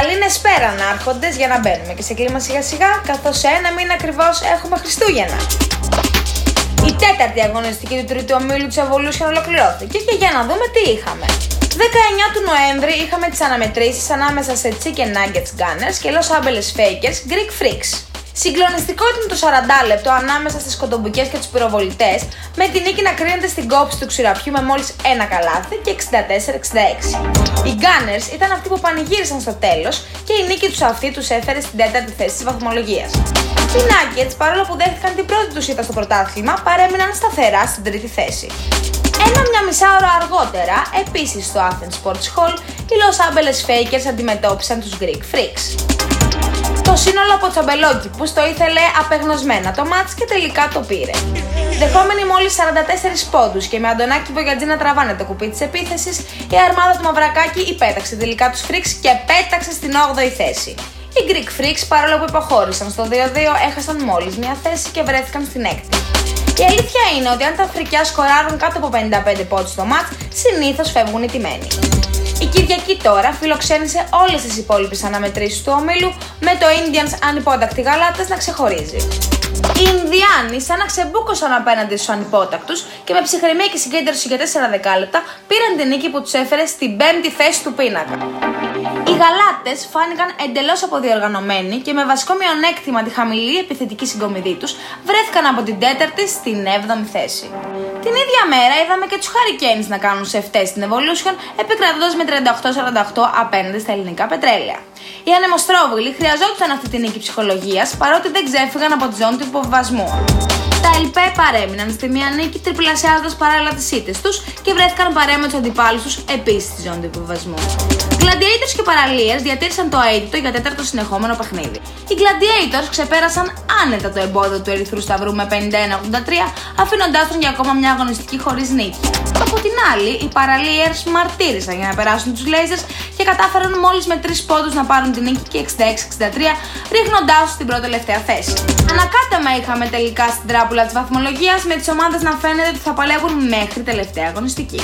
Καλή νεσπέρα να άρχοντε για να μπαίνουμε και σε κλίμα σιγά σιγά, καθώς σε ένα μήνα ακριβώς έχουμε Χριστούγεννα. Η τέταρτη αγωνιστική του τρίτου ομίλου της Evolution ολοκληρώθηκε και για να δούμε τι είχαμε. 19 του Νοέμβρη είχαμε τις αναμετρήσεις ανάμεσα σε Chicken Nuggets Gunners και Los Angeles Fakers Greek Freaks. Συγκλονιστικό ήταν το 40 λεπτό ανάμεσα στις κοντομπουκές και τους πυροβολητές, με την νίκη να κρίνεται στην κόψη του ξηραπιού με μόλις ένα καλάθι και 64-66. Οι Gunners ήταν αυτοί που πανηγύρισαν στο τέλος και η νίκη τους αυτή τους έφερε στην τέταρτη θέση της βαθμολογίας. Οι Nuggets, παρόλο που δέχτηκαν την πρώτη τους ήττα στο πρωτάθλημα, παρέμειναν σταθερά στην τρίτη θέση. Ένα μια μισά ώρα αργότερα, επίσης στο Athens Sports Hall, οι Los Angeles Fakers αντιμετώπισαν τους Greek Freaks. Το σύνολο από τσαμπελόκηπου το ήθελε απεγνωσμένα το μάτς και τελικά το πήρε. Δεχόμενοι μόλις 44 πόντους και με Αντωνάκη Βογιατζή να τραβάνε το κουπί της επίθεσης, η αρμάδα του Μαυρακάκη υπέταξε τελικά τους Freaks και πέταξε στην 8η θέση. Οι Greek Freaks παρόλο που υποχώρησαν στο 2-2 έχασαν μόλις μια θέση και βρέθηκαν στην έκτη. Η αλήθεια είναι ότι αν τα φρικιά σκοράρουν κάτω από 55 πόντους στο μάτς, συνήθως φεύγουν οι τιμένοι. Η Κυριακή τώρα φιλοξένησε όλες τις υπόλοιπες αναμετρήσεις του ομίλου με το Indians ανυπότακτη γαλάτας να ξεχωρίζει. Οι Ινδιάνοι σαν να ξεμπούκωσαν απέναντι στους ανυπότακτους και με ψυχραιμία και συγκέντρωση για 4 δεκάλεπτα πήραν την νίκη που τους έφερε στην 5η θέση του πίνακα. Οι γαλάτες φάνηκαν εντελώς αποδιοργανωμένοι και με βασικό μειονέκτημα τη χαμηλή επιθετική συγκομιδή τους βρέθηκαν από την 4η στην 7η θέση. Την ίδια μέρα είδαμε και τους Hurricanes να κάνουν σε αυτέ στην Evolution επικρατώντας με 38-48 απέναντι στα ελληνικά πετρέλαια. Οι ανεμοστρόβιλοι χρειαζόταν αυτή την νίκη ψυχολογίας παρότι δεν ξέφυγαν από τη ζώνη του υποβιβασμού. Τα ΕΛΠΕ παρέμειναν στη μία νίκη τριπλασιάζοντας παράλληλα τις ήττες τους και βρέθηκαν παρέα με τους αντιπάλους τους επίσης στη ζώνη του υποβιβασμού. Gladiators και Paraliers διατήρησαν το αίτητο για τέταρτο συνεχόμενο παιχνίδι. Οι Gladiators ξεπέρασαν άνετα το εμπόδιο του Ερυθρού Σταυρού με 51-83, αφήνοντάς τον για ακόμα μια αγωνιστική χωρίς νίκη. Από την άλλη, οι Paraliers μαρτύρησαν για να περάσουν τους Lasers και κατάφεραν μόλις με 3 πόντους να πάρουν την νίκη και 66-63, ρίχνοντάς τους στην πρώτη τελευταία θέση. Ανακάτεμα είχαμε τελικά στην τράπουλα της βαθμολογίας με τις ομάδες να φαίνεται ότι θα παλεύουν μέχρι τελευταία αγωνιστική.